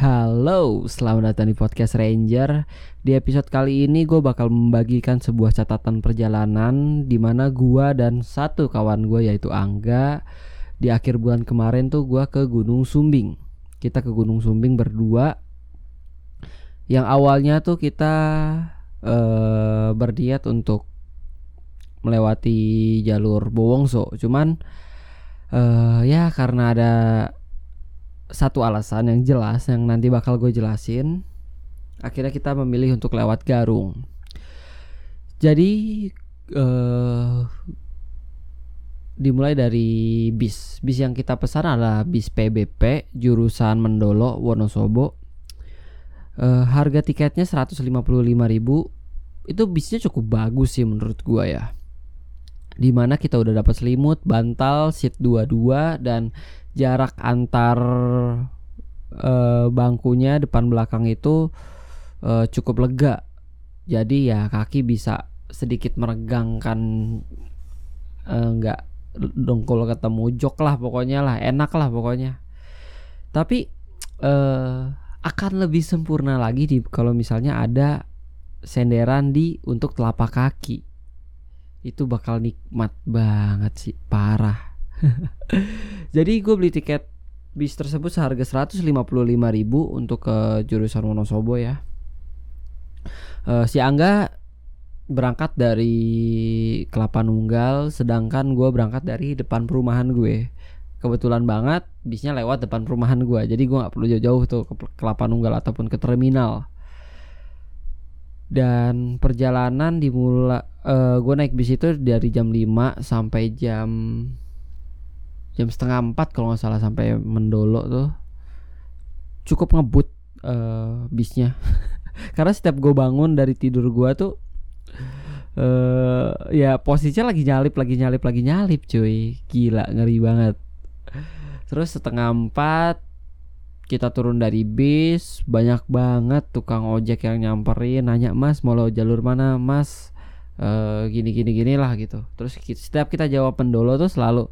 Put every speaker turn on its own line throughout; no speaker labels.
Halo, selamat datang di podcast Ranger. Di episode kali ini gue bakal membagikan sebuah catatan perjalanan di mana gue dan satu kawan gue yaitu Angga di akhir bulan kemarin tuh gue ke Gunung Sumbing. Kita ke Gunung Sumbing berdua. Yang awalnya tuh kita uh, berniat untuk melewati jalur Bowongso, cuman uh, ya karena ada satu alasan yang jelas yang nanti bakal gue jelasin. Akhirnya kita memilih untuk lewat Garung. Jadi uh, dimulai dari bis. Bis yang kita pesan adalah bis PBP jurusan Mendolo Wonosobo. Uh, harga tiketnya 155.000 itu bisnya cukup bagus sih menurut gue ya di mana kita udah dapat selimut, bantal, seat dua-dua dan jarak antar uh, bangkunya depan belakang itu uh, cukup lega. Jadi ya kaki bisa sedikit meregangkan eh, nggak uh, dongkol ketemu jok lah pokoknya lah enak lah pokoknya. Tapi uh, akan lebih sempurna lagi di kalau misalnya ada senderan di untuk telapak kaki itu bakal nikmat banget sih parah Jadi gue beli tiket bis tersebut seharga 155.000 untuk ke jurusan Wonosobo ya. Uh, si Angga berangkat dari Kelapa Nunggal, sedangkan gue berangkat dari depan perumahan gue. Kebetulan banget bisnya lewat depan perumahan gue, jadi gue nggak perlu jauh-jauh tuh ke Kelapa Nunggal ataupun ke terminal. Dan perjalanan dimulai, uh, gue naik bis itu dari jam 5 sampai jam jam setengah empat kalau nggak salah sampai mendolo tuh. Cukup ngebut uh, bisnya. Karena setiap gue bangun dari tidur gue tuh uh, ya posisinya lagi nyalip lagi nyalip lagi nyalip cuy. Gila ngeri banget. Terus setengah empat kita turun dari bis banyak banget tukang ojek yang nyamperin nanya mas mau lo jalur mana? Mas uh, gini gini gini lah gitu. Terus setiap kita jawab pendolo tuh selalu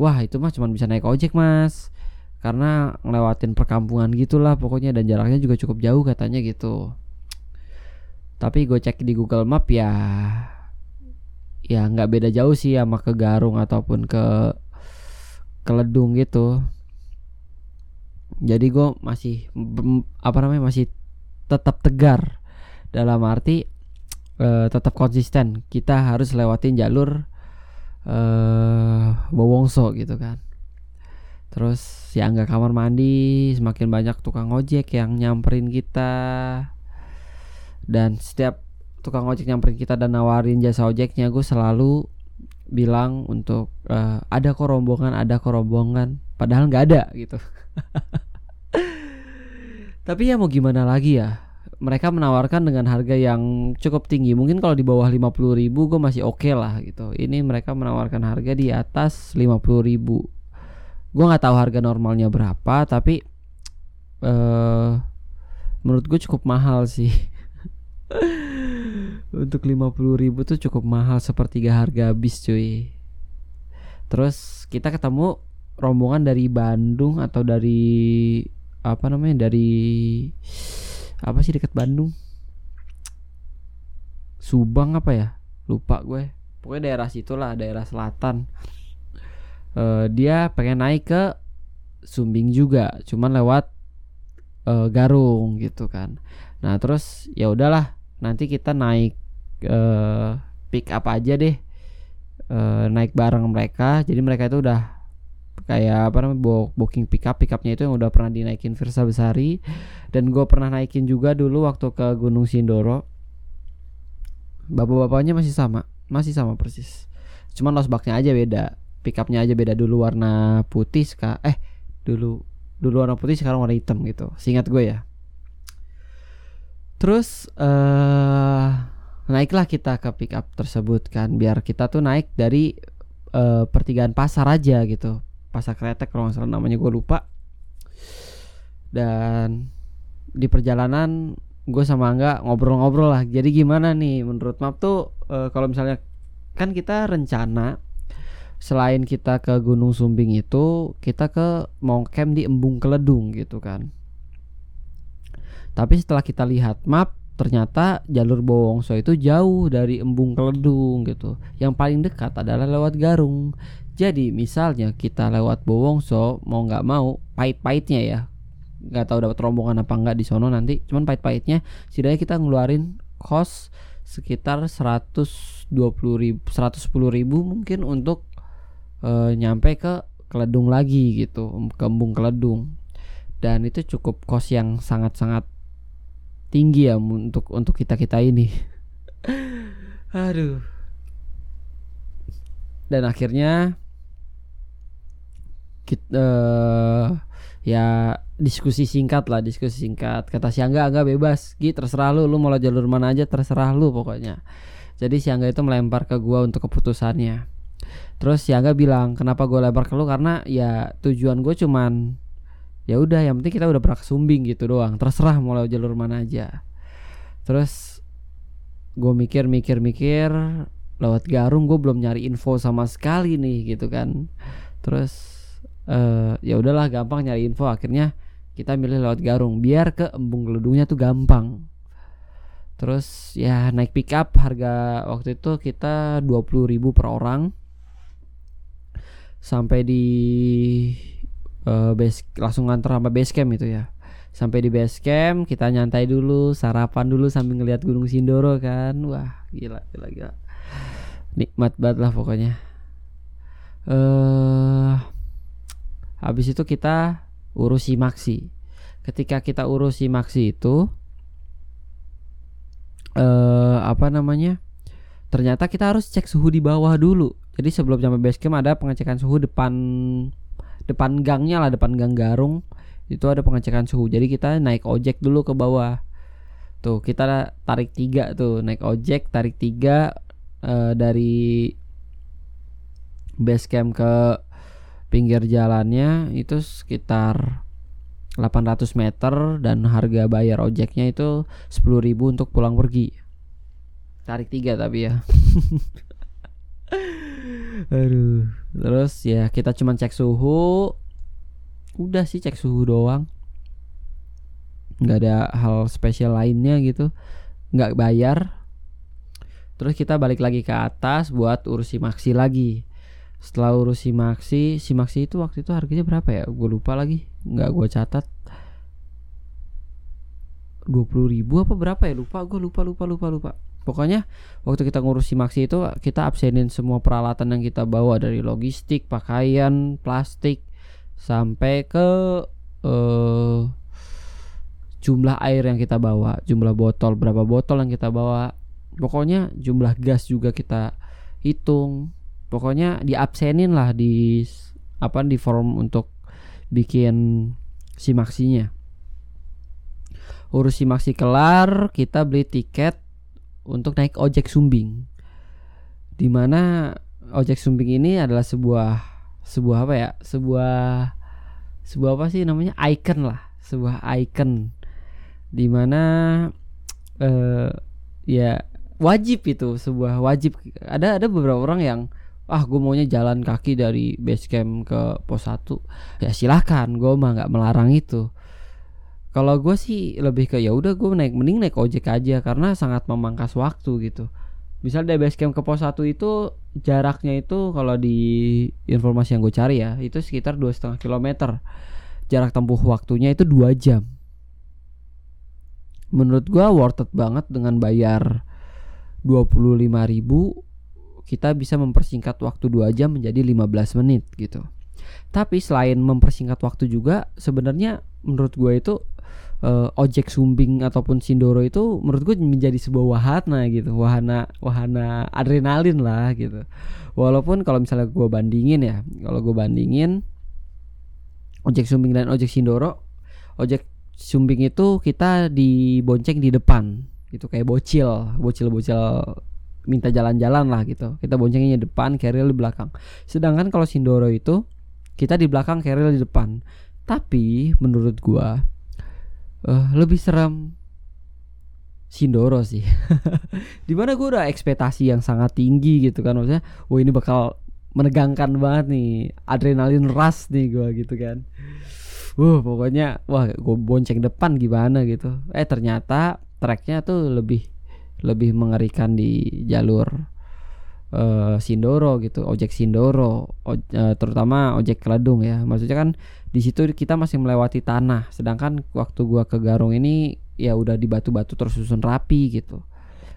wah itu mah cuma bisa naik ojek mas. Karena ngelewatin perkampungan gitulah pokoknya dan jaraknya juga cukup jauh katanya gitu. Tapi gue cek di Google Map ya ya nggak beda jauh sih sama ke Garung ataupun ke Keledung gitu jadi gue masih apa namanya masih tetap tegar. Dalam arti uh, tetap konsisten. Kita harus lewatin jalur uh, Bowongso gitu kan. Terus si Angga kamar mandi semakin banyak tukang ojek yang nyamperin kita. Dan setiap tukang ojek nyamperin kita dan nawarin jasa ojeknya gue selalu bilang untuk uh, ada kok rombongan ada kok rombongan padahal nggak ada gitu tapi ya mau gimana lagi ya mereka menawarkan dengan harga yang cukup tinggi. Mungkin kalau di bawah 50 ribu gue masih oke okay lah gitu. Ini mereka menawarkan harga di atas 50 ribu. Gue nggak tahu harga normalnya berapa, tapi uh, menurut gue cukup mahal sih. Untuk 50 ribu tuh cukup mahal sepertiga harga bis cuy. Terus kita ketemu rombongan dari Bandung atau dari apa namanya dari apa sih dekat Bandung? Subang apa ya? Lupa gue. Pokoknya daerah situlah daerah selatan. Uh, dia pengen naik ke Sumbing juga cuman lewat uh, Garung gitu kan. Nah terus ya udahlah nanti kita naik uh, pick up aja deh uh, naik bareng mereka. Jadi mereka itu udah kayak apa namanya booking pickup pickupnya itu yang udah pernah dinaikin Versa Besari. Dan gue pernah naikin juga dulu waktu ke Gunung Sindoro. Bapak-bapaknya masih sama masih sama persis. Cuman losbaknya aja beda pickupnya aja beda. Dulu warna putih kak eh dulu dulu warna putih sekarang warna hitam gitu. Singkat gue ya. Terus uh, naiklah kita ke pickup tersebut kan biar kita tuh naik dari uh, pertigaan pasar aja gitu pasar kretek kalau nggak salah namanya gue lupa. Dan di perjalanan gue sama Angga ngobrol-ngobrol lah. Jadi gimana nih menurut map tuh e, kalau misalnya kan kita rencana selain kita ke Gunung Sumbing itu kita ke mau camp di Embung Keledung gitu kan. Tapi setelah kita lihat map ternyata jalur Bowongso itu jauh dari Embung Keledung gitu. Yang paling dekat adalah lewat Garung. Jadi misalnya kita lewat Bowongso mau nggak mau pahit-pahitnya ya nggak tahu dapat rombongan apa nggak di sono nanti cuman pahit-pahitnya setidaknya kita ngeluarin kos sekitar 120 ribu 110 ribu mungkin untuk uh, nyampe ke Keledung lagi gitu ke Embung Keledung dan itu cukup kos yang sangat-sangat tinggi ya untuk untuk kita kita ini. Aduh. Dan akhirnya kita uh, eh, ya diskusi singkat lah diskusi singkat. Kata si Angga Angga bebas. Gitu terserah lu. Lu mau jalur mana aja terserah lu pokoknya. Jadi si Angga itu melempar ke gua untuk keputusannya. Terus si Angga bilang kenapa gua lempar ke lu? Karena ya tujuan gue cuman ya udah yang penting kita udah pernah gitu doang. Terserah mau lewat jalur mana aja. Terus gue mikir mikir mikir lewat Garung gue belum nyari info sama sekali nih gitu kan. Terus uh, ya udahlah gampang nyari info. Akhirnya kita milih lewat Garung. Biar ke embung geludungnya tuh gampang. Terus ya naik pick up harga waktu itu kita 20.000 per orang. Sampai di uh, base langsung nganter sama base camp itu ya. Sampai di base camp kita nyantai dulu sarapan dulu sambil ngeliat Gunung Sindoro kan. Wah gila gila gila. Nikmat banget lah pokoknya. Eh uh, habis itu kita urusi maksi. Ketika kita urusi maksi itu eh apa namanya? Ternyata kita harus cek suhu di bawah dulu. Jadi sebelum sampai base camp ada pengecekan suhu depan depan gangnya lah depan gang garung itu ada pengecekan suhu jadi kita naik ojek dulu ke bawah tuh kita tarik tiga tuh naik ojek tarik tiga uh, dari base camp ke pinggir jalannya itu sekitar 800 meter dan harga bayar ojeknya itu 10.000 untuk pulang pergi. Tarik tiga tapi ya. Aduh. Terus ya kita cuma cek suhu. Udah sih cek suhu doang. Nggak ada hal spesial lainnya gitu. Nggak bayar. Terus kita balik lagi ke atas buat urusi maksi lagi setelah urus si Maxi si Maxi itu waktu itu harganya berapa ya gue lupa lagi nggak gue catat dua puluh ribu apa berapa ya lupa gue lupa lupa lupa lupa pokoknya waktu kita ngurus si Maxi itu kita absenin semua peralatan yang kita bawa dari logistik pakaian plastik sampai ke uh, jumlah air yang kita bawa jumlah botol berapa botol yang kita bawa. Pokoknya jumlah gas juga kita hitung. Pokoknya diabsenin lah di apa di form untuk bikin simaksinya urus simaksi kelar kita beli tiket untuk naik ojek sumbing. Di mana ojek sumbing ini adalah sebuah sebuah apa ya? Sebuah sebuah apa sih namanya? Icon lah. Sebuah icon. Di mana uh, ya wajib itu. Sebuah wajib. Ada ada beberapa orang yang ah gue maunya jalan kaki dari base camp ke pos 1 ya silahkan gue mah nggak melarang itu kalau gue sih lebih ke ya udah gue naik mending naik ojek aja karena sangat memangkas waktu gitu. Misal dari base camp ke pos 1 itu jaraknya itu kalau di informasi yang gue cari ya itu sekitar dua setengah kilometer. Jarak tempuh waktunya itu dua jam. Menurut gue worth it banget dengan bayar dua puluh lima ribu kita bisa mempersingkat waktu 2 jam menjadi 15 menit gitu. Tapi selain mempersingkat waktu juga sebenarnya menurut gue itu uh, ojek sumbing ataupun sindoro itu menurut gue menjadi sebuah wahana gitu. Wahana wahana adrenalin lah gitu. Walaupun kalau misalnya gue bandingin ya kalau gue bandingin ojek sumbing dan ojek sindoro ojek sumbing itu kita dibonceng di depan gitu kayak bocil bocil bocil minta jalan-jalan lah gitu. Kita boncengnya depan carrier di belakang. Sedangkan kalau Sindoro itu kita di belakang carrier di depan. Tapi menurut gua uh, lebih serem Sindoro sih di mana gua udah ekspektasi yang sangat tinggi gitu kan maksudnya wah ini bakal menegangkan banget nih adrenalin rush nih gua gitu kan Wah pokoknya wah gue bonceng depan gimana gitu. Eh ternyata treknya tuh lebih lebih mengerikan di jalur uh, Sindoro gitu, ojek Sindoro, oj, uh, terutama ojek Keledung ya. Maksudnya kan di situ kita masih melewati tanah, sedangkan waktu gua ke Garung ini ya udah di batu-batu terus susun rapi gitu.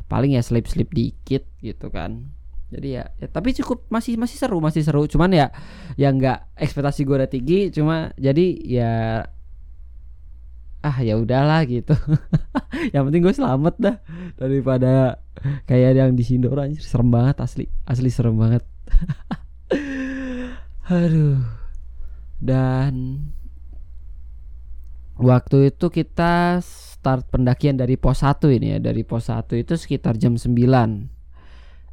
Paling ya slip-slip dikit gitu kan. Jadi ya, ya tapi cukup masih masih seru, masih seru. Cuman ya ya nggak ekspektasi gua udah tinggi, cuma jadi ya ah ya udahlah gitu. Yang penting gue selamat dah. Daripada kayak yang di Sindoro anjir. Serem banget asli. Asli serem banget. Aduh dan waktu itu kita start pendakian dari pos 1 ini ya. Dari pos 1 itu sekitar jam 9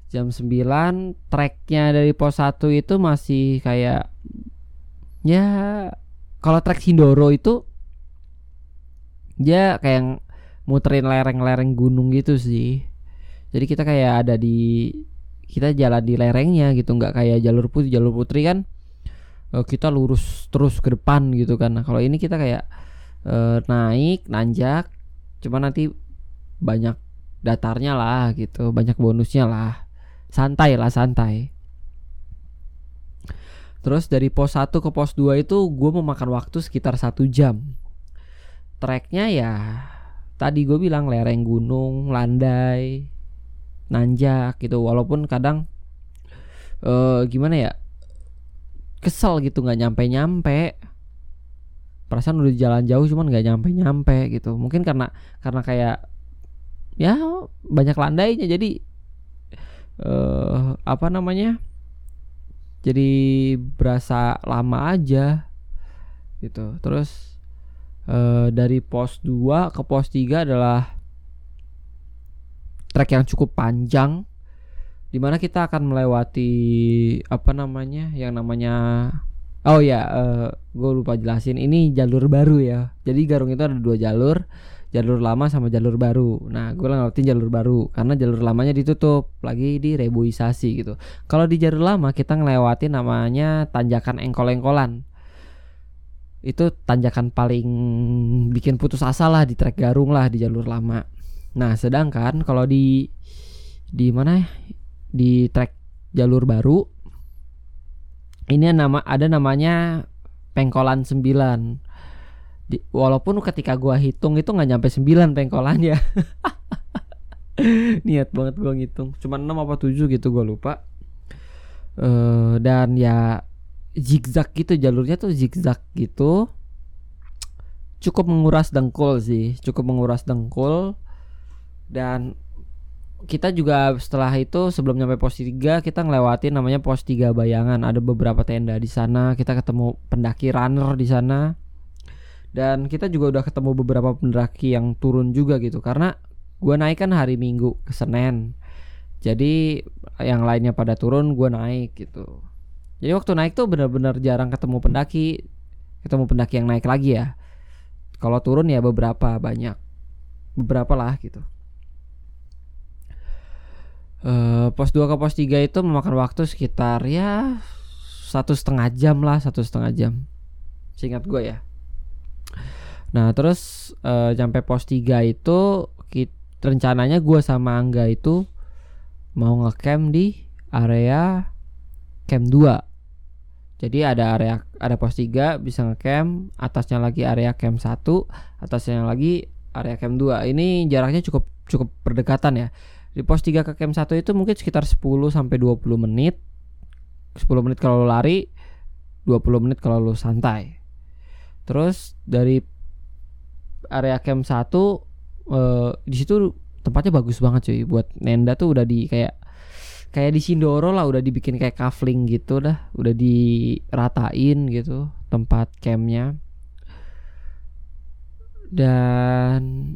jam 9 treknya dari pos 1 itu masih kayak ya kalau trek Sindoro itu dia kayak muterin lereng-lereng gunung gitu sih. Jadi kita kayak ada di kita jalan di lerengnya gitu. Nggak kayak jalur putih jalur putri kan uh, kita lurus terus ke depan gitu kan. Nah, kalau ini kita kayak uh, naik nanjak cuma nanti banyak datarnya lah gitu banyak bonusnya lah. Santai lah santai. Terus dari pos 1 ke pos 2 itu gue memakan waktu sekitar satu jam. Treknya ya tadi gue bilang lereng gunung, landai, nanjak gitu. Walaupun kadang uh, gimana ya kesel gitu nggak nyampe nyampe. Perasaan udah jalan jauh cuman nggak nyampe nyampe gitu. Mungkin karena karena kayak ya banyak landainya jadi uh, apa namanya jadi berasa lama aja gitu. Terus uh, dari pos 2 ke pos 3 adalah trek yang cukup panjang di mana kita akan melewati apa namanya yang namanya oh ya uh, eh, gue lupa jelasin. Ini jalur baru ya. Jadi Garung itu ada dua jalur jalur lama sama jalur baru. Nah gue ngelewatin jalur baru karena jalur lamanya ditutup lagi direboisasi gitu. Kalau di jalur lama kita ngelewatin namanya tanjakan engkol-engkolan. Itu tanjakan paling bikin putus asa lah di trek Garung lah di jalur lama. Nah, sedangkan kalau di di mana ya? Di trek jalur baru ini nama ada namanya Pengkolan 9. Di, walaupun ketika gua hitung itu nggak nyampe 9 pengkolannya. Niat banget gua ngitung. Cuma 6 apa 7 gitu gua lupa. Uh, dan ya zigzag gitu jalurnya tuh zigzag gitu cukup menguras dengkul sih cukup menguras dengkul dan kita juga setelah itu sebelum nyampe pos 3 kita ngelewatin namanya pos 3 bayangan. Ada beberapa tenda di sana kita ketemu pendaki runner di sana. Dan kita juga udah ketemu beberapa pendaki yang turun juga gitu karena gua naik kan hari minggu ke Senen jadi yang lainnya pada turun gua naik gitu. Jadi waktu naik tuh benar-benar jarang ketemu pendaki, ketemu pendaki yang naik lagi ya. Kalau turun ya beberapa banyak, beberapa lah gitu. Uh, pos 2 ke pos 3 itu memakan waktu sekitar ya satu setengah jam lah satu setengah jam singkat gue ya nah terus uh, sampai pos 3 itu kita, rencananya gue sama Angga itu mau ngecamp di area camp 2 jadi ada area ada pos 3 bisa ngecamp, atasnya lagi area camp 1, atasnya lagi area camp 2. Ini jaraknya cukup cukup berdekatan ya. Di pos 3 ke camp 1 itu mungkin sekitar 10 sampai 20 menit. 10 menit kalau lu lari, 20 menit kalau lu santai. Terus dari area camp 1 eh, di situ tempatnya bagus banget cuy buat nenda tuh udah di kayak kayak di Sindoro lah udah dibikin kayak kafling gitu dah udah diratain gitu tempat campnya dan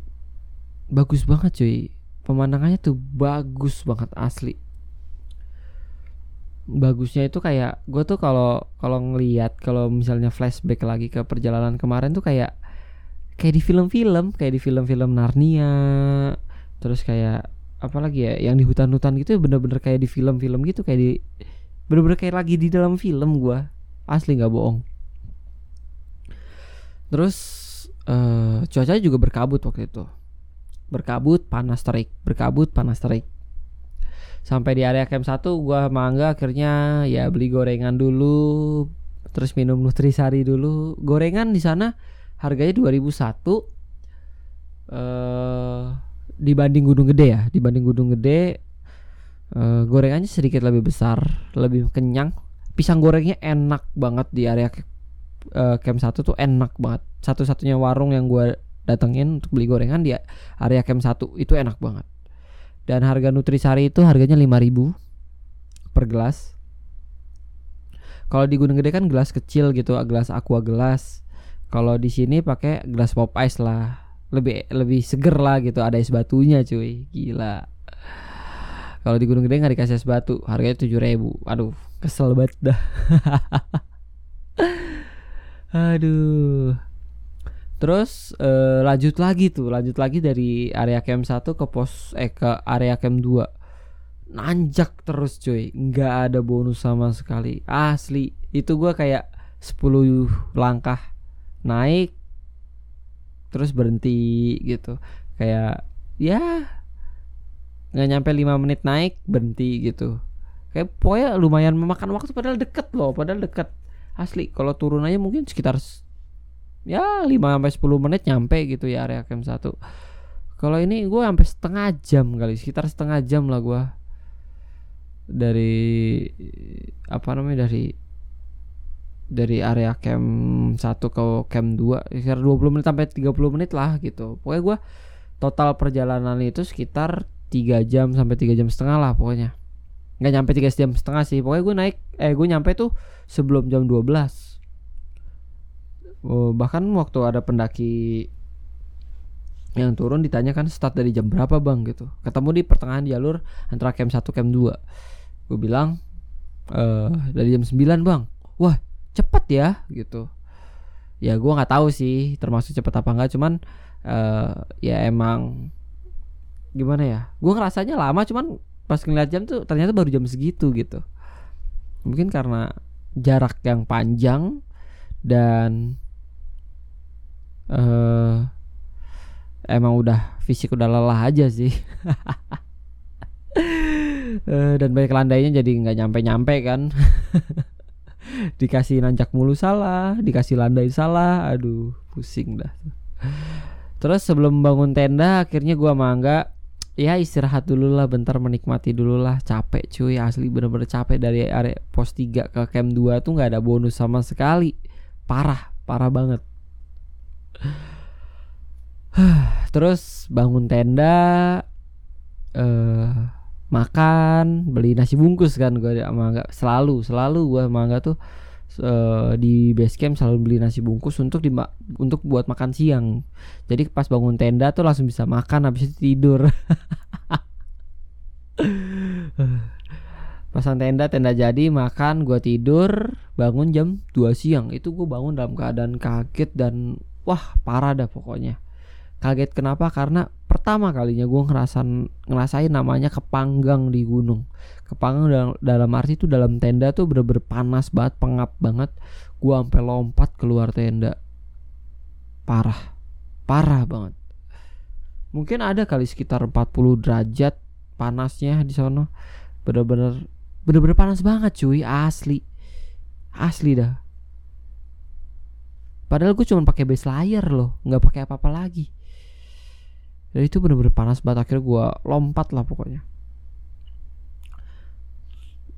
bagus banget cuy pemandangannya tuh bagus banget asli. Bagusnya itu kayak gue tuh kalau kalau ngelihat kalau misalnya flashback lagi ke perjalanan kemarin tuh kayak kayak di film-film kayak di film-film Narnia terus kayak apalagi ya yang di hutan-hutan gitu bener-bener kayak di film-film gitu kayak di bener-bener kayak lagi di dalam film gua. Asli nggak bohong. Terus uh, cuacanya juga berkabut waktu itu berkabut panas terik. Berkabut panas terik. Sampai di area camp 1 gua mangga akhirnya ya beli gorengan dulu terus minum nutrisari dulu. Gorengan di sana harganya 2001 eh uh, dibanding Gunung Gede ya. Dibanding Gunung Gede uh, gorengannya sedikit lebih besar lebih kenyang. Pisang gorengnya enak banget di area uh, camp 1 tuh enak banget. Satu-satunya warung yang gue datengin untuk beli gorengan di area camp 1 itu enak banget. Dan harga nutrisari itu harganya 5000 per gelas. Kalau di Gunung Gede kan gelas kecil gitu gelas aqua gelas. Kalau di sini pakai gelas pop ice lah. Lebih lebih seger lah gitu ada es batunya cuy. Gila. Kalau di Gunung Gede nggak dikasih es batu harganya tujuh ribu. Aduh kesel banget dah. Aduh terus uh, lanjut lagi tuh lanjut lagi dari area camp 1 ke pos eh ke area camp 2 nanjak terus cuy. Nggak ada bonus sama sekali. Asli. Itu gua kayak 10 langkah naik terus berhenti gitu. Kayak ya nggak nyampe lima menit naik berhenti gitu. Kayak pokoknya lumayan memakan waktu padahal deket loh padahal deket. Asli kalau turun aja mungkin sekitar ya 5 sampai sepuluh menit nyampe gitu ya area camp satu. Kalau ini gue sampai setengah jam kali sekitar setengah jam lah gue dari apa namanya dari dari area camp 1 ke camp 2 sekitar 20 menit sampai 30 menit lah gitu. Pokoknya gue total perjalanan itu sekitar 3 jam sampai 3 jam setengah lah pokoknya. Nggak nyampe 3 jam setengah sih. Pokoknya gue naik eh gue nyampe tuh sebelum jam 12 oh, bahkan waktu ada pendaki yang turun ditanyakan start dari jam berapa bang? gitu. Ketemu di pertengahan jalur antara camp 1 camp 2 gue bilang eh dari jam 9 bang. Wah cepet ya gitu. Ya gue nggak tahu sih termasuk cepet apa enggak cuman uh, ya emang gimana ya gue ngerasanya lama cuman pas ngeliat jam tuh ternyata baru jam segitu gitu. Mungkin karena jarak yang panjang dan uh, emang udah fisik udah lelah aja sih. Uh, dan banyak landainya jadi nggak nyampe nyampe kan. Dikasih nanjak mulu salah dikasih landai salah. Aduh pusing dah terus sebelum bangun tenda akhirnya gua mangga ya istirahat dulu lah bentar menikmati dulu lah. Capek cuy asli bener-bener capek dari area pos 3 ke camp 2 tuh nggak ada bonus sama sekali. Parah parah banget terus bangun tenda eh makan beli nasi bungkus kan gue sama enggak selalu selalu gue sama enggak tuh uh, di base camp selalu beli nasi bungkus untuk di untuk buat makan siang. Jadi pas bangun tenda tuh langsung bisa makan habis itu tidur. Pasang tenda tenda jadi makan gue tidur bangun jam 2 siang. Itu gue bangun dalam keadaan kaget dan wah parah dah pokoknya. Kaget kenapa? Karena pertama kalinya gue ngerasain ngerasain namanya kepanggang di gunung. Kepanggang dalam, dalam arti itu dalam tenda tuh bener-bener panas banget pengap banget. Gue sampai lompat keluar tenda. Parah. Parah banget. Mungkin ada kali sekitar 40 derajat panasnya di sana bener-bener bener-bener panas banget cuy. Asli. Asli dah padahal gue cuma pakai base layer loh nggak pakai apa-apa lagi. Dan itu bener-bener panas banget akhirnya gue lompat lah pokoknya.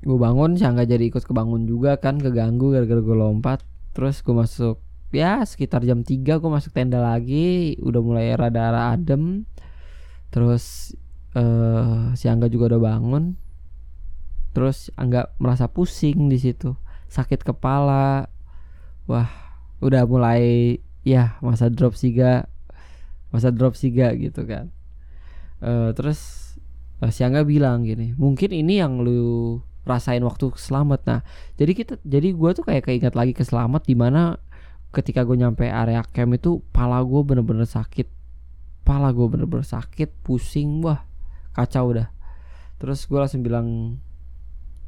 Gue bangun saya nggak jadi ikut kebangun juga kan keganggu gara-gara gue lompat. Terus gue masuk ya sekitar jam 3 gue masuk tenda lagi udah mulai rada-rada adem. Terus uh, si Angga juga udah bangun. Terus Angga merasa pusing di situ sakit kepala. Wah udah mulai ya masa drop siga masa drop siga gitu kan. Uh, terus uh, si Angga bilang gini mungkin ini yang lu rasain waktu selamat. Nah jadi kita jadi gue tuh kayak keinget lagi ke selamat di mana ketika gue nyampe area camp itu pala gue bener-bener sakit. Pala gue bener-bener sakit pusing wah kacau dah. Terus gue langsung bilang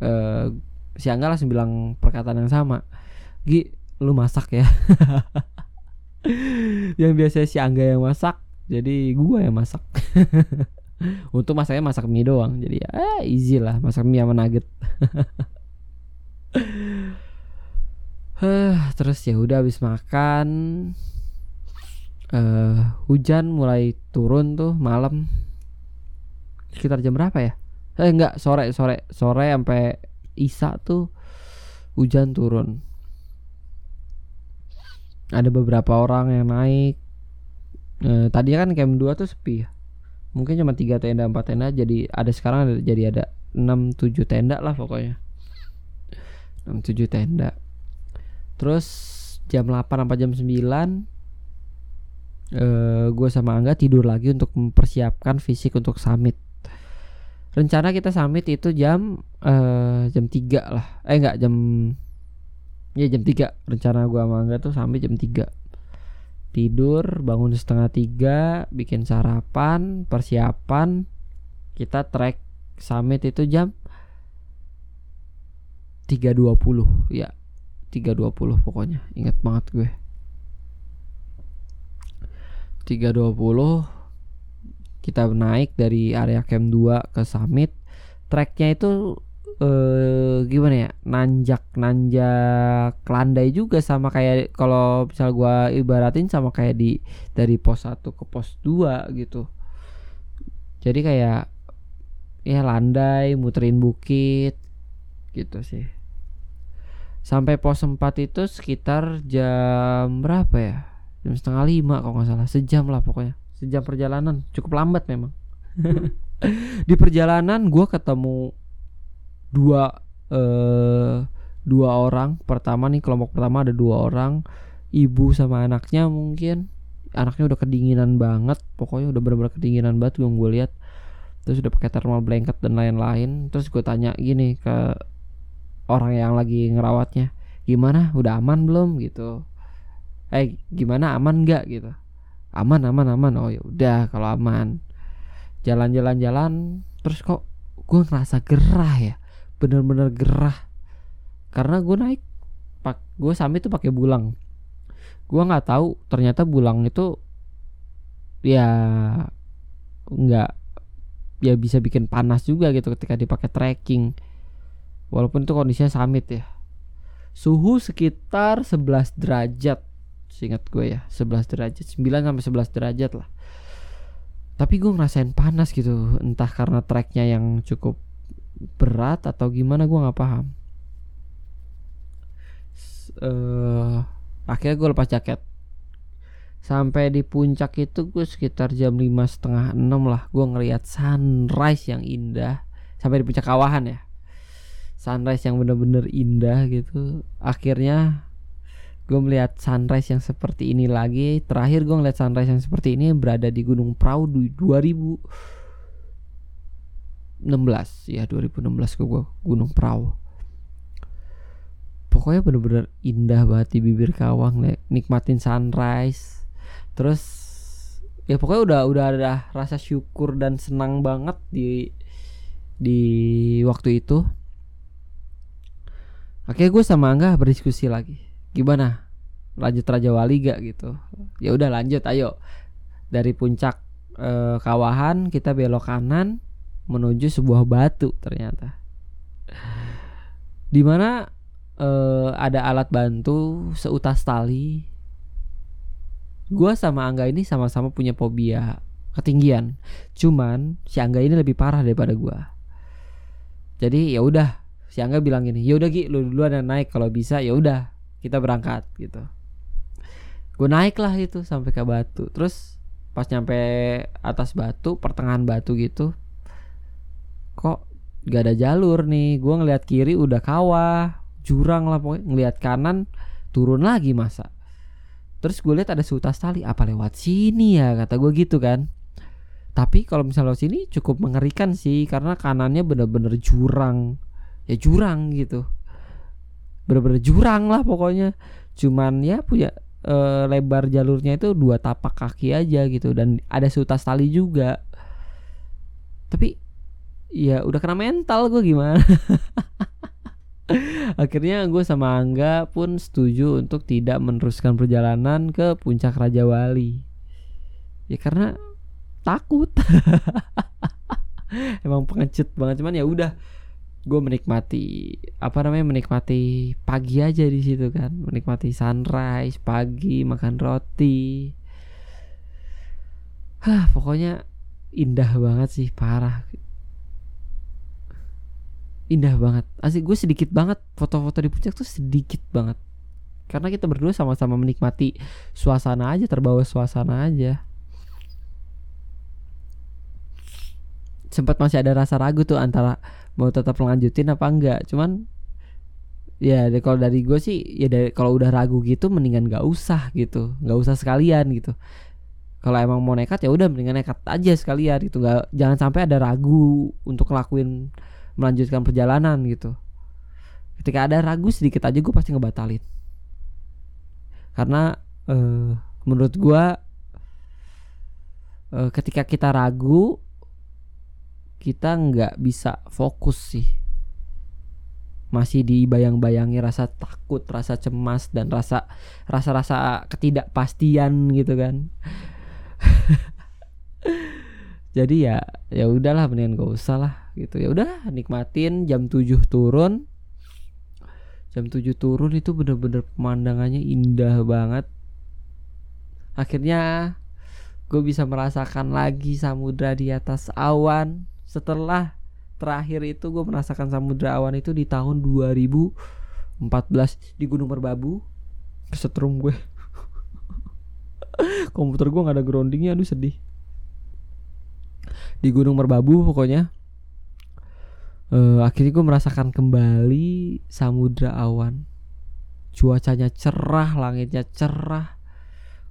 uh, si Angga langsung bilang perkataan yang sama Gi lu masak ya. Yang biasanya si Angga yang masak jadi gua yang masak. Untuk masaknya masak mie doang jadi ya eh, easy lah masak mie sama nugget. Terus ya udah habis makan uh, hujan mulai turun tuh malam. Sekitar jam berapa ya? Eh enggak sore sore sore sampai isa tuh hujan turun ada beberapa orang yang naik. Eh, tadinya kan camp 2 tuh sepi ya? Mungkin cuma tiga tenda empat tenda jadi ada sekarang ada, jadi ada enam tujuh tenda lah pokoknya. Enam tujuh tenda. Terus jam 8 sampai jam 9 eh, gue sama Angga tidur lagi untuk mempersiapkan fisik untuk summit. Rencana kita summit itu jam uh, jam 3 lah. Eh enggak jam ya jam 3 rencana gua sama Angga tuh sampai jam 3 tidur bangun setengah tiga bikin sarapan persiapan. Kita trek summit itu jam 3.20 ya 3.20 pokoknya. Ingat banget gue. 3.20 kita naik dari area camp 2 ke summit. Treknya itu eh gimana ya nanjak nanjak landai juga sama kayak kalau misal gua ibaratin sama kayak di dari pos 1 ke pos 2 gitu. Jadi kayak ya landai muterin bukit gitu sih. Sampai pos 4 itu sekitar jam berapa ya? Jam setengah lima kalau nggak salah. Sejam lah pokoknya. Sejam perjalanan. Cukup lambat memang. Di perjalanan gue ketemu dua eh dua orang. Pertama nih kelompok pertama ada dua orang. Ibu sama anaknya mungkin. Anaknya udah kedinginan banget. Pokoknya udah benar-benar kedinginan banget gue gue lihat. Terus udah pakai thermal blanket dan lain-lain. Terus gue tanya gini ke orang yang lagi ngerawatnya gimana? Udah aman belum? Gitu. Eh gimana? Aman nggak? Gitu. Aman aman aman. Oh ya udah kalau aman. Jalan-jalan jalan terus kok gue ngerasa gerah ya bener-bener gerah. Karena gue naik pak gue sampai tuh pakai bulang. Gue nggak tahu ternyata bulang itu ya nggak ya bisa bikin panas juga gitu ketika dipakai trekking. Walaupun itu kondisinya summit ya. Suhu sekitar 11 derajat Seingat gue ya. 11 derajat 9 sampai 11 derajat lah. Tapi gue ngerasain panas gitu Entah karena treknya yang cukup berat atau gimana gue gak paham. Uh, Akhirnya gue lepas jaket. Sampai di puncak itu gue sekitar jam lima setengah enam lah Gue ngeliat sunrise yang indah. Sampai di puncak kawahan ya. Sunrise yang bener-bener indah gitu. Akhirnya gue melihat sunrise yang seperti ini lagi. Terakhir gue ngeliat sunrise yang seperti ini berada di Gunung Prau di 2016 ya 2016 ke gue Gunung Prau. Pokoknya bener-bener indah banget di bibir kawang nikmatin sunrise. Terus ya pokoknya udah udah ada rasa syukur dan senang banget di di waktu itu. Oke gue sama Angga berdiskusi lagi. Gimana? Lanjut Raja Wali gak gitu? Ya udah lanjut ayo. Dari puncak e, kawahan kita belok kanan menuju sebuah batu ternyata. Di mana e, ada alat bantu seutas tali. Gua sama Angga ini sama-sama punya fobia ketinggian. Cuman si Angga ini lebih parah daripada gua. Jadi ya udah si Angga bilang gini ya udah lu duluan yang naik. Kalau bisa ya udah kita berangkat gitu. Gue naik lah itu sampai ke batu. Terus pas nyampe atas batu pertengahan batu gitu kok gak ada jalur nih. Gue ngeliat kiri udah kawah jurang lah pokoknya. Ngeliat kanan turun lagi masa. Terus gue lihat ada seutas tali apa lewat sini ya? kata gue gitu kan. Tapi kalau misalnya lewat sini cukup mengerikan sih karena kanannya bener-bener jurang. Ya jurang gitu. Bener-bener jurang lah pokoknya. Cuman ya punya e, lebar jalurnya itu dua tapak kaki aja gitu. Dan ada seutas tali juga. Tapi ya udah kena mental gue gimana? Akhirnya gue sama Angga pun setuju untuk tidak meneruskan perjalanan ke puncak Raja Wali. Ya karena takut. Emang pengecut banget cuman ya udah gue menikmati apa namanya menikmati pagi aja di situ kan. Menikmati sunrise pagi makan roti. Hah, pokoknya indah banget sih parah indah banget. Asli gue sedikit banget foto-foto di puncak tuh sedikit banget. Karena kita berdua sama-sama menikmati suasana aja terbawa suasana aja. Sempat masih ada rasa ragu tuh antara mau tetap lanjutin apa enggak. Cuman ya kalau dari gue sih ya dari kalau udah ragu gitu mendingan gak usah gitu. Nggak usah sekalian gitu. Kalau emang mau nekat ya udah mendingan nekat aja sekalian gitu. Nggak jangan sampai ada ragu untuk ngelakuin melanjutkan perjalanan gitu. Ketika ada ragu sedikit aja gue pasti ngebatalin. Karena uh, menurut gue uh, ketika kita ragu kita nggak bisa fokus sih. Masih dibayang-bayangi rasa takut, rasa cemas dan rasa rasa-rasa ketidakpastian gitu kan. Jadi ya ya udahlah mendingan gak usah lah gitu. Ya udah nikmatin jam 7 turun. Jam 7 turun itu bener-bener pemandangannya indah banget. Akhirnya gue bisa merasakan lagi samudra di atas awan. Setelah terakhir itu gue merasakan samudra awan itu di tahun 2014 di Gunung Merbabu. Kesetrum gue. Komputer gue nggak ada groundingnya aduh sedih. Di Gunung Merbabu pokoknya uh, akhirnya gue merasakan kembali samudra awan. Cuacanya cerah langitnya cerah.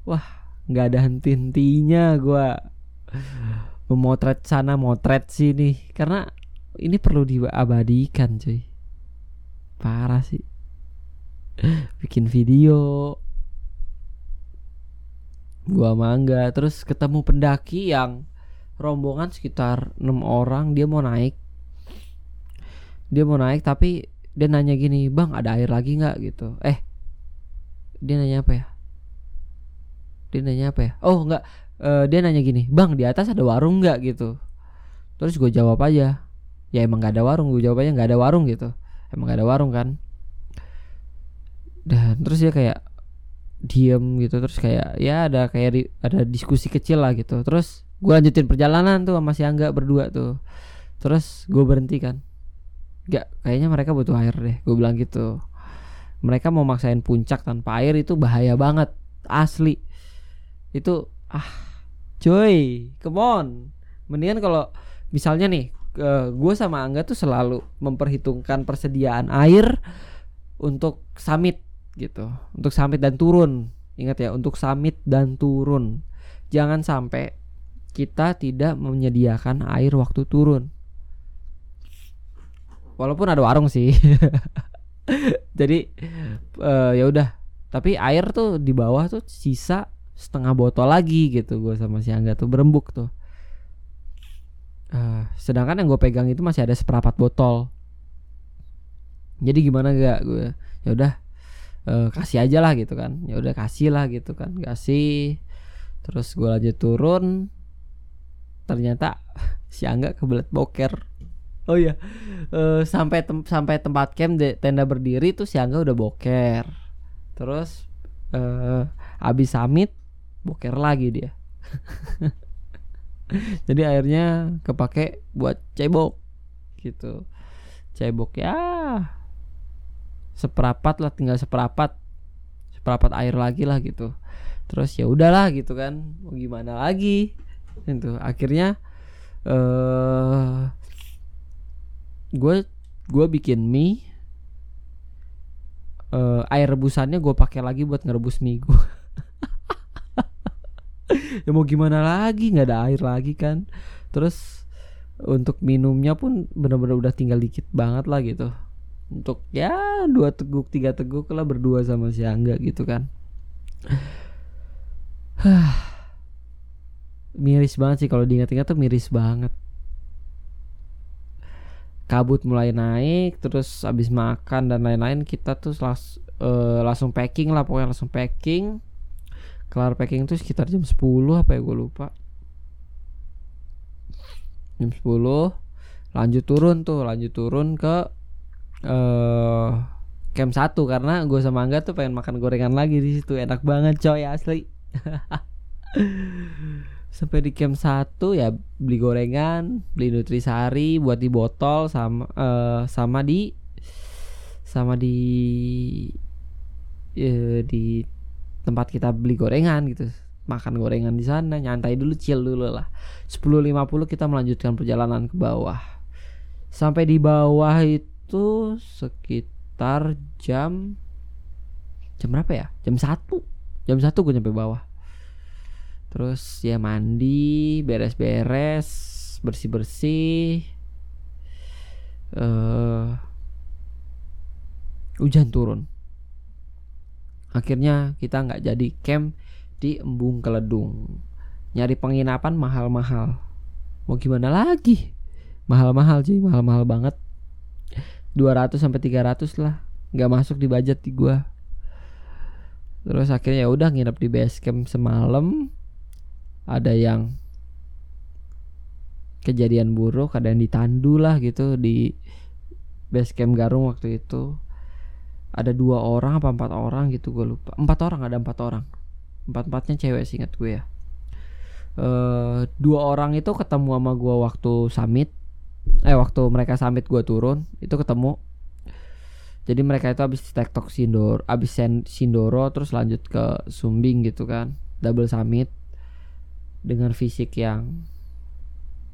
Wah nggak ada henti-hentinya gue memotret sana motret sini. Karena ini perlu diabadikan cuy. Parah sih. Bikin video. Gua mangga. Terus ketemu pendaki yang rombongan sekitar enam orang dia mau naik dia mau naik tapi dia nanya gini bang ada air lagi nggak? Gitu. Eh dia nanya apa ya? Dia nanya apa ya? Oh nggak uh, dia nanya gini bang di atas ada warung nggak gitu. Terus gue jawab aja ya emang nggak ada warung gue jawab aja nggak ada warung gitu. Emang nggak ada warung kan? Dan terus dia kayak diem gitu terus kayak ya ada kayak ada diskusi kecil lah gitu. Terus gue lanjutin perjalanan tuh sama si Angga berdua tuh. Terus gue berhenti kan Gak, kayaknya mereka butuh air deh. Gue bilang gitu. Mereka mau maksain puncak tanpa air itu bahaya banget. Asli. Itu ah, cuy, come on. Mendingan kalau misalnya nih, gue sama Angga tuh selalu memperhitungkan persediaan air untuk summit gitu. Untuk summit dan turun. Ingat ya, untuk summit dan turun. Jangan sampai kita tidak menyediakan air waktu turun walaupun ada warung sih. Jadi uh, ya udah. Tapi air tuh di bawah tuh sisa setengah botol lagi gitu gue sama si Angga tuh berembuk tuh. Uh, sedangkan yang gue pegang itu masih ada seperempat botol. Jadi gimana gak gue ya udah uh, kasih aja lah gitu kan. Ya udah kasih lah gitu kan. Kasih. Terus gue lanjut turun. Ternyata si Angga kebelet boker Oh iya. Uh, sampai tem sampai tempat camp de tenda berdiri tuh si Angga udah boker. Terus uh, abis summit boker lagi dia. Jadi airnya kepake buat cebok gitu. Cebok ya seperapat lah tinggal seperapat seperapat air lagi lah gitu. Terus ya udahlah gitu kan. Mau gimana lagi? Itu akhirnya eh uh, gue gue bikin mie uh, air rebusannya gue pakai lagi buat ngerebus mie gue ya mau gimana lagi? Nggak ada air lagi kan? Terus untuk minumnya pun bener-bener udah tinggal dikit banget lah gitu. Untuk ya dua teguk tiga teguk lah berdua sama si Angga gitu kan. Miris banget sih kalau diingat-ingat tuh miris banget kabut mulai naik terus habis makan dan lain-lain kita tuh las, uh, langsung packing lah pokoknya langsung packing. Kelar packing tuh sekitar jam 10 apa ya gue lupa. Jam 10 lanjut turun tuh lanjut turun ke uh, camp 1 karena gue sama Angga tuh pengen makan gorengan lagi di situ. Enak banget coy asli sampai di camp 1 ya beli gorengan beli nutrisari buat di botol sama uh, sama di sama di uh, di tempat kita beli gorengan gitu. Makan gorengan di sana nyantai dulu chill dulu lah. 10.50 kita melanjutkan perjalanan ke bawah. Sampai di bawah itu sekitar jam jam berapa ya? Jam satu. Jam satu gue nyampe bawah terus ya mandi beres-beres bersih-bersih. Uh, hujan turun. Akhirnya kita nggak jadi camp di Embung Keledung. Nyari penginapan mahal-mahal. Mau gimana lagi? Mahal-mahal sih mahal-mahal banget. 200 sampai 300 lah. Nggak masuk di budget di gua. Terus akhirnya ya udah nginep di base camp semalam ada yang kejadian buruk ada yang ditandu lah gitu di base camp Garung waktu itu. Ada dua orang apa empat orang gitu gue lupa. Empat orang ada empat orang. Empat empatnya cewek sih ingat gue ya. Uh, dua orang itu ketemu sama gue waktu summit. Eh waktu mereka summit gue turun itu ketemu. Jadi mereka itu habis tektok sindor habis sindoro terus lanjut ke sumbing gitu kan double summit dengan fisik yang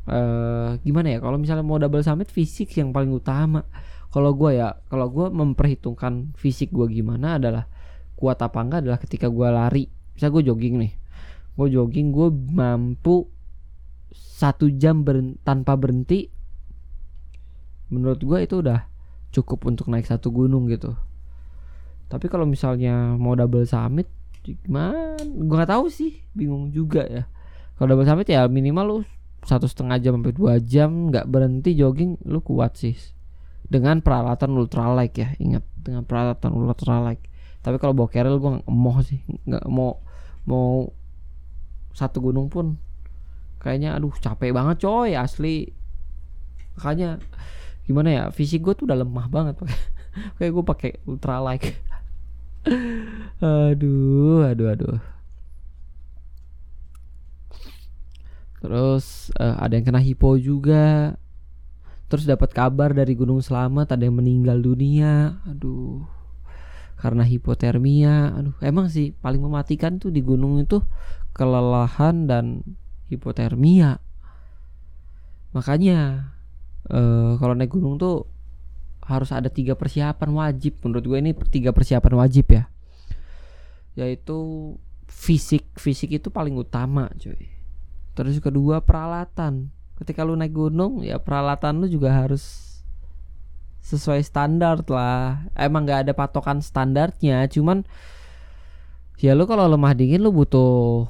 uh, gimana ya kalau misalnya mau double summit fisik yang paling utama. Kalau gue ya kalau gue memperhitungkan fisik gue gimana adalah kuat apa enggak adalah ketika gue lari. Bisa gue jogging nih gue jogging gue mampu satu jam ber tanpa berhenti menurut gue itu udah cukup untuk naik satu gunung gitu. Tapi kalau misalnya mau double summit gimana? Gue nggak tahu sih bingung juga ya kalau double summit ya minimal lu satu setengah jam sampai dua jam nggak berhenti jogging lu kuat sih. Dengan peralatan ultralight ya ingat dengan peralatan ultralight tapi kalau bawa keril gue mau sih nggak mau mau satu gunung pun. Kayaknya aduh capek banget coy asli. Makanya gimana ya fisik gue tuh udah lemah banget kayak gue pakai ultralight aduh aduh aduh Terus uh, ada yang kena hipo juga. Terus dapat kabar dari Gunung Selamat ada yang meninggal dunia. Aduh. Karena hipotermia. Aduh, emang sih paling mematikan tuh di gunung itu kelelahan dan hipotermia. Makanya uh, kalau naik gunung tuh harus ada tiga persiapan wajib menurut gue ini tiga persiapan wajib ya yaitu fisik fisik itu paling utama cuy Terus kedua peralatan. Ketika lu naik gunung ya peralatan lu juga harus sesuai standar lah. Emang nggak ada patokan standarnya, cuman ya lu kalau lemah dingin lu butuh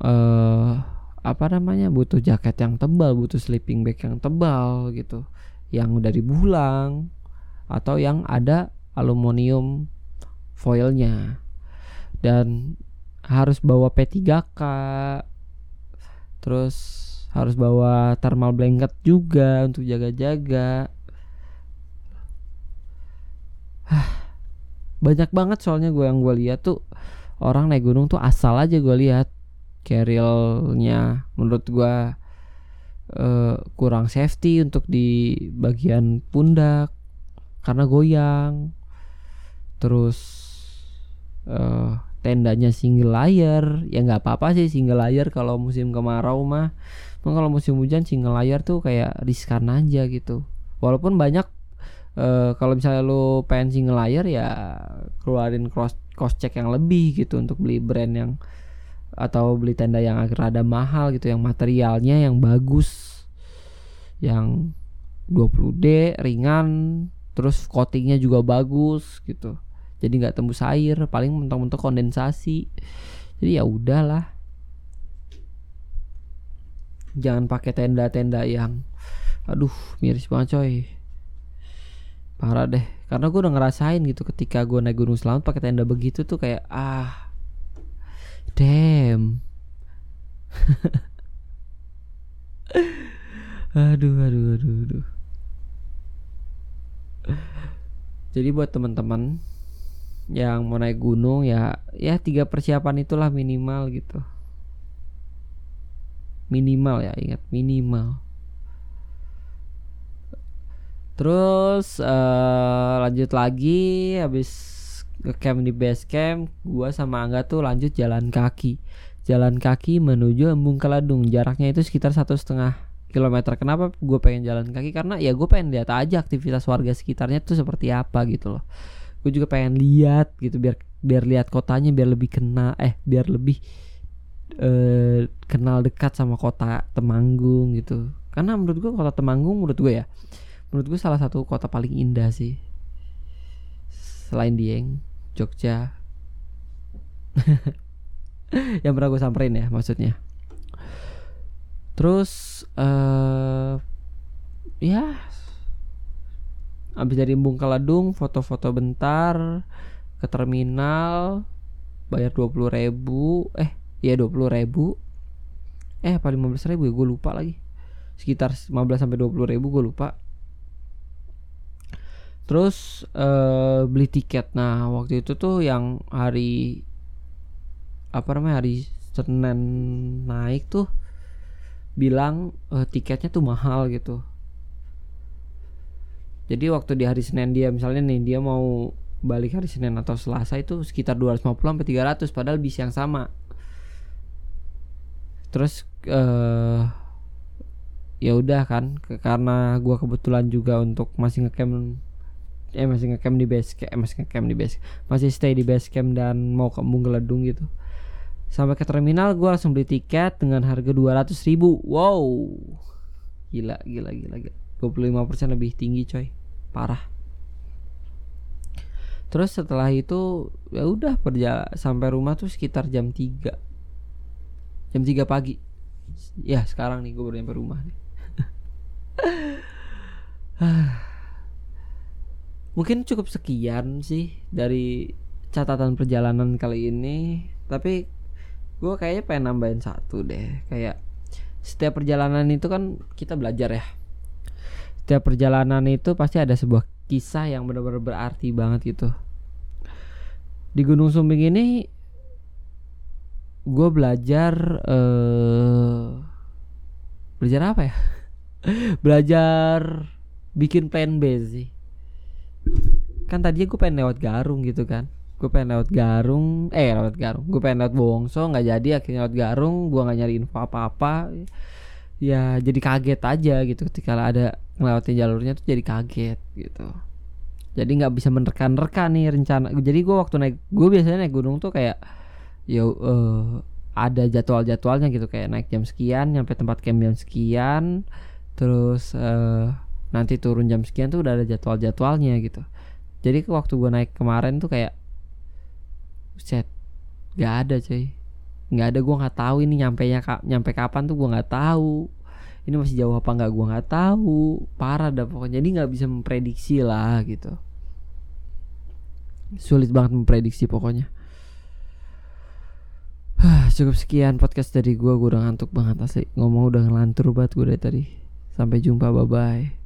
eh uh, apa namanya? butuh jaket yang tebal, butuh sleeping bag yang tebal gitu. Yang dari bulang atau yang ada aluminium foilnya. Dan harus bawa P3K terus harus bawa thermal blanket juga untuk jaga-jaga. Banyak banget soalnya gue yang gue lihat tuh orang naik gunung tuh asal aja gue lihat. Carrielnya menurut gue uh, kurang safety untuk di bagian pundak karena goyang. Terus uh, tendanya single layer ya nggak apa-apa sih single layer kalau musim kemarau mah. Memang kalau musim hujan single layer tuh kayak riskan aja gitu. Walaupun banyak uh, kalau misalnya lo pengen single layer ya keluarin cross cost check yang lebih gitu untuk beli brand yang atau beli tenda yang agak rada mahal gitu yang materialnya yang bagus yang 20D ringan terus coatingnya juga bagus gitu jadi nggak tembus air paling mentok-mentok kondensasi. Jadi ya udahlah. Jangan pakai tenda-tenda yang aduh miris banget coy. Parah deh. Karena gue udah ngerasain gitu ketika gue naik gunung selamat pakai tenda begitu tuh kayak ah damn. Aduh aduh aduh aduh. Jadi buat teman-teman yang mau naik gunung ya ya tiga persiapan itulah minimal gitu minimal ya ingat minimal Terus uh, lanjut lagi habis ke camp di base camp, gua sama Angga tuh lanjut jalan kaki. Jalan kaki menuju Embung Keladung. Jaraknya itu sekitar satu setengah kilometer. Kenapa gue pengen jalan kaki? Karena ya gue pengen lihat aja aktivitas warga sekitarnya tuh seperti apa gitu loh. Gue juga pengen lihat gitu biar biar lihat kotanya biar lebih kena eh biar lebih uh, kenal dekat sama kota Temanggung gitu. Karena menurut gue kota Temanggung menurut gue ya menurut gue salah satu kota paling indah sih. Selain Dieng Jogja. Yang pernah gue samperin ya maksudnya. Terus uh, ya abis dari Embung Kaladung foto-foto bentar ke terminal bayar dua puluh ribu eh iya dua puluh ribu. Eh apa lima belas ribu ya? Gue lupa lagi. Sekitar 15 sampai dua puluh ribu gue lupa. Terus uh, beli tiket. Nah waktu itu tuh yang hari apa namanya hari Senin naik tuh bilang uh, tiketnya tuh mahal gitu jadi waktu di hari Senin dia misalnya nih dia mau balik hari Senin atau Selasa itu sekitar 250 sampai 300 padahal bis yang sama. Terus uh, ya udah kan karena gua kebetulan juga untuk masih ngecamp eh masih ngecamp di base camp eh, masih ngecamp di base masih stay di base camp dan mau ke Embung Geledung gitu. Sampai ke terminal gue langsung beli tiket dengan harga dua ratus ribu. Wow! Gila gila gila gila. 25% lebih tinggi coy parah. Terus setelah itu ya udah perjalanan sampai rumah tuh sekitar jam 3 jam 3 pagi. Ya sekarang nih gue baru nyampe rumah nih. Mungkin cukup sekian sih dari catatan perjalanan kali ini. Tapi gue kayaknya pengen nambahin satu deh. Kayak setiap perjalanan itu kan kita belajar ya setiap perjalanan itu pasti ada sebuah kisah yang benar-benar berarti banget gitu. Di Gunung Sumbing ini gue belajar uh, belajar apa ya? Belajar bikin plan B sih. Kan tadinya gue pengen lewat Garung gitu kan. Gue pengen lewat Garung eh lewat Garung. Gue pengen lewat Bongso nggak jadi. Akhirnya lewat Garung gue nggak nyari info apa apa ya jadi kaget aja gitu ketika ada ngelewatin jalurnya tuh jadi kaget gitu. Jadi nggak bisa menerka-nerka nih rencana. Jadi gue waktu naik gue biasanya naik gunung tuh kayak ya uh, ada jadwal-jadwalnya gitu. Kayak naik jam sekian nyampe tempat camp jam sekian terus uh, nanti turun jam sekian tuh udah ada jadwal-jadwalnya gitu. Jadi waktu gue naik kemarin tuh kayak set nggak ada cuy nggak ada gue nggak tahu ini nyampe nya nyampe kapan tuh gue nggak tahu. Ini masih jauh apa nggak gue nggak tahu. Parah dah pokoknya. Jadi nggak bisa memprediksi lah gitu. Sulit banget memprediksi pokoknya. Cukup sekian podcast dari gue gue udah ngantuk banget asli. Ngomong udah ngelantur banget gue dari tadi. Sampai jumpa bye bye